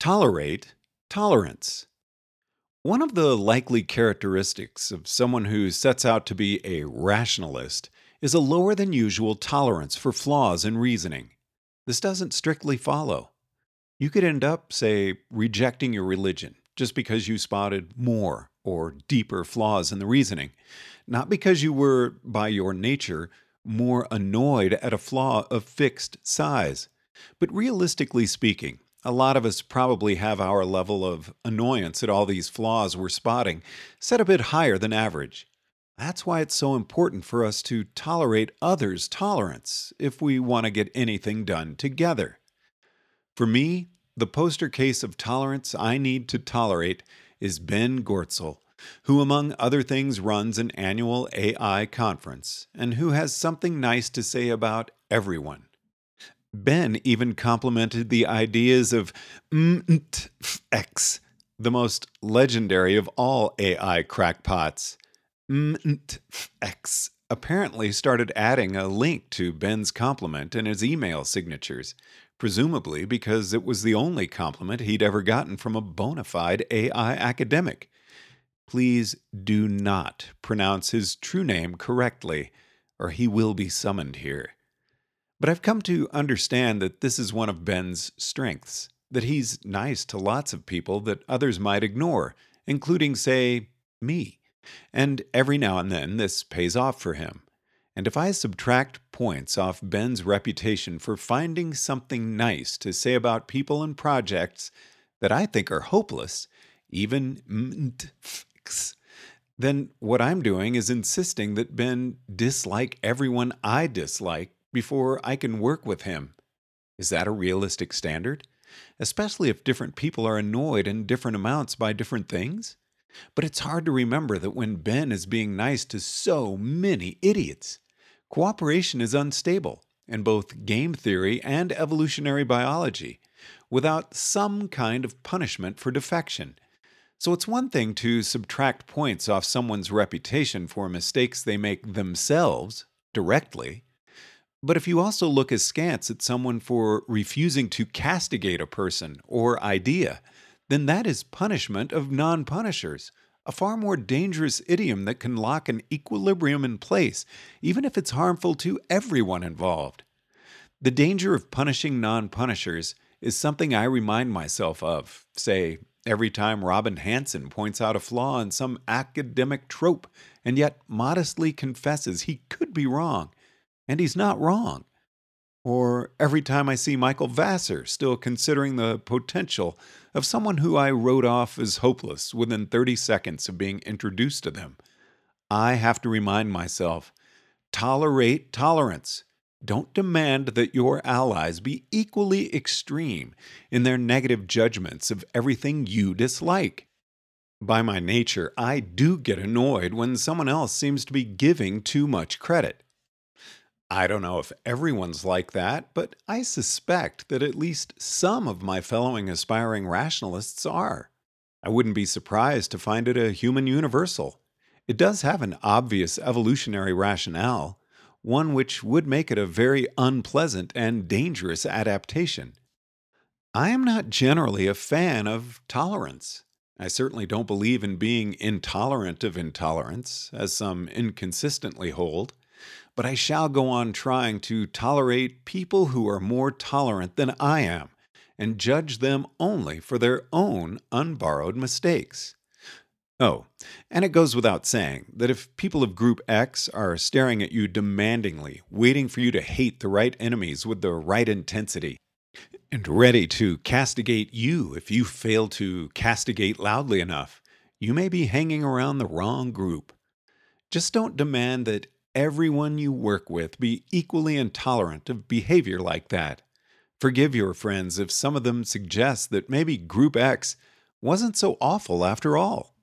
Tolerate tolerance. One of the likely characteristics of someone who sets out to be a rationalist is a lower than usual tolerance for flaws in reasoning. This doesn't strictly follow. You could end up, say, rejecting your religion just because you spotted more or deeper flaws in the reasoning, not because you were, by your nature, more annoyed at a flaw of fixed size. But realistically speaking, a lot of us probably have our level of annoyance at all these flaws we're spotting set a bit higher than average. That's why it's so important for us to tolerate others' tolerance if we want to get anything done together. For me, the poster case of tolerance I need to tolerate is Ben Goertzel, who, among other things, runs an annual AI conference and who has something nice to say about everyone. Ben even complimented the ideas of MNTX, the most legendary of all AI crackpots. MNTX apparently started adding a link to Ben's compliment in his email signatures, presumably because it was the only compliment he'd ever gotten from a bona fide AI academic. Please do not pronounce his true name correctly, or he will be summoned here. But I've come to understand that this is one of Ben's strengths, that he's nice to lots of people that others might ignore, including, say, me. And every now and then this pays off for him. And if I subtract points off Ben's reputation for finding something nice to say about people and projects that I think are hopeless, even then what I'm doing is insisting that Ben dislike everyone I dislike before I can work with him. Is that a realistic standard? Especially if different people are annoyed in different amounts by different things? But it's hard to remember that when Ben is being nice to so many idiots, cooperation is unstable in both game theory and evolutionary biology without some kind of punishment for defection. So it's one thing to subtract points off someone's reputation for mistakes they make themselves directly. But if you also look askance at someone for refusing to castigate a person or idea, then that is punishment of non punishers, a far more dangerous idiom that can lock an equilibrium in place, even if it's harmful to everyone involved. The danger of punishing non punishers is something I remind myself of, say, every time Robin Hanson points out a flaw in some academic trope and yet modestly confesses he could be wrong and he's not wrong. Or every time I see Michael Vassar still considering the potential of someone who I wrote off as hopeless within 30 seconds of being introduced to them, I have to remind myself tolerate tolerance. Don't demand that your allies be equally extreme in their negative judgments of everything you dislike. By my nature, I do get annoyed when someone else seems to be giving too much credit. I don't know if everyone's like that, but I suspect that at least some of my fellowing aspiring rationalists are. I wouldn't be surprised to find it a human universal. It does have an obvious evolutionary rationale, one which would make it a very unpleasant and dangerous adaptation. I am not generally a fan of tolerance. I certainly don't believe in being intolerant of intolerance, as some inconsistently hold but I shall go on trying to tolerate people who are more tolerant than I am, and judge them only for their own unborrowed mistakes. Oh, and it goes without saying that if people of Group X are staring at you demandingly, waiting for you to hate the right enemies with the right intensity, and ready to castigate you if you fail to castigate loudly enough, you may be hanging around the wrong group. Just don't demand that everyone you work with be equally intolerant of behavior like that. Forgive your friends if some of them suggest that maybe Group X wasn't so awful after all.